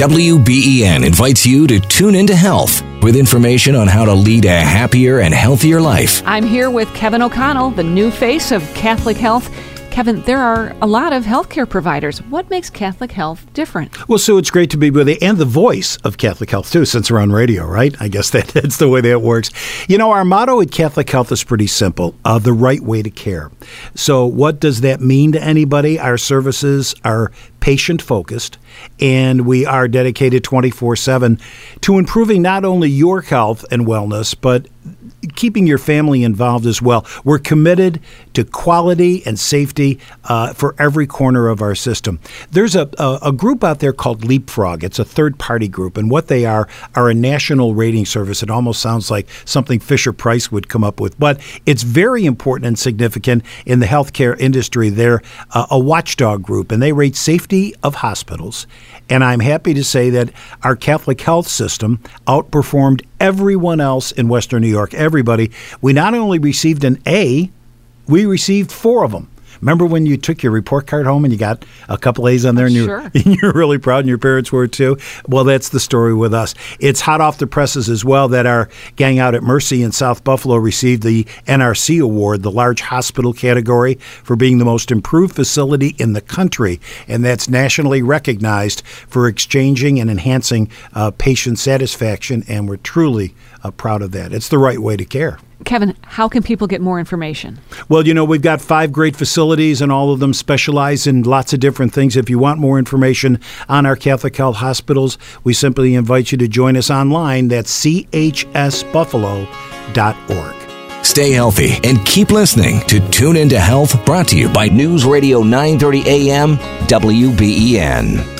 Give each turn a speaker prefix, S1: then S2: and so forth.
S1: WBEN invites you to tune into health with information on how to lead a happier and healthier life.
S2: I'm here with Kevin O'Connell, the new face of Catholic Health. Kevin, there are a lot of healthcare providers. What makes Catholic Health different?
S3: Well, Sue, it's great to be with you and the voice of Catholic Health, too, since we're on radio, right? I guess that, that's the way that works. You know, our motto at Catholic Health is pretty simple uh, the right way to care. So, what does that mean to anybody? Our services are patient focused, and we are dedicated 24 7 to improving not only your health and wellness, but keeping your family involved as well. We're committed to quality and safety uh, for every corner of our system. There's a, a, a, group out there called Leapfrog. It's a third party group, and what they are are a national rating service. It almost sounds like something Fisher Price would come up with, but it's very important and significant in the healthcare industry. They're uh, a watchdog group, and they rate safety of hospitals. And I'm happy to say that our Catholic health system outperformed everyone else in Western New York. Everybody. We not only received an A, we received four of them. Remember when you took your report card home and you got a couple A's on there and,
S2: sure.
S3: you're, you're really proud and your parents were too? Well, that's the story with us. It's hot off the presses as well that our gang out at Mercy in South Buffalo received the NRC award, the large hospital category, for being the most improved facility in the country. And that's nationally recognized for exchanging and enhancing uh, patient satisfaction. And we're truly uh, proud of that. It's the right way to care.
S2: Kevin, how can people get more information?
S3: Well, you know, we've got five great facilities, and all of them specialize in lots of different things. If you want more information on our Catholic Health hospitals, we simply invite you to join us online. That's chsbuffalo.org.
S1: Stay healthy and keep listening to Tune Into Health, brought to you by News Radio 930 AM WBEN.